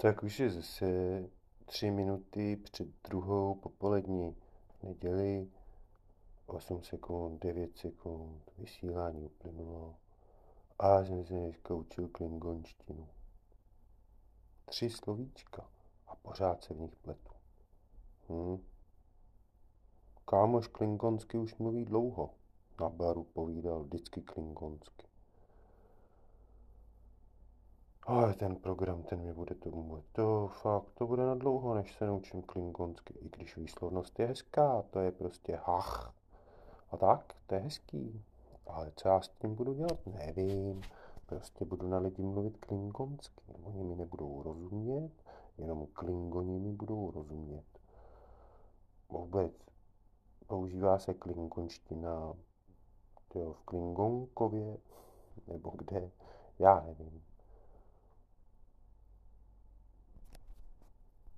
Tak už je zase tři minuty před druhou popolední neděli, 8 sekund, 9 sekund, vysílání uplynulo a jsem se dneska učil klingonštinu. Tři slovíčka a pořád se v nich pletu. Hm. Kámoš klingonsky už mluví dlouho. Na baru povídal vždycky klingonsky. Ale ten program, ten mi bude to. To fakt, to bude na dlouho, než se naučím klingonsky. I když výslovnost je hezká, to je prostě hach. A tak, to je hezký. Ale co já s tím budu dělat, nevím. Prostě budu na lidi mluvit klingonsky. Oni mi nebudou rozumět, jenom klingoni mi budou rozumět. Vůbec používá se klingonština v Klingonkově, nebo kde, já nevím.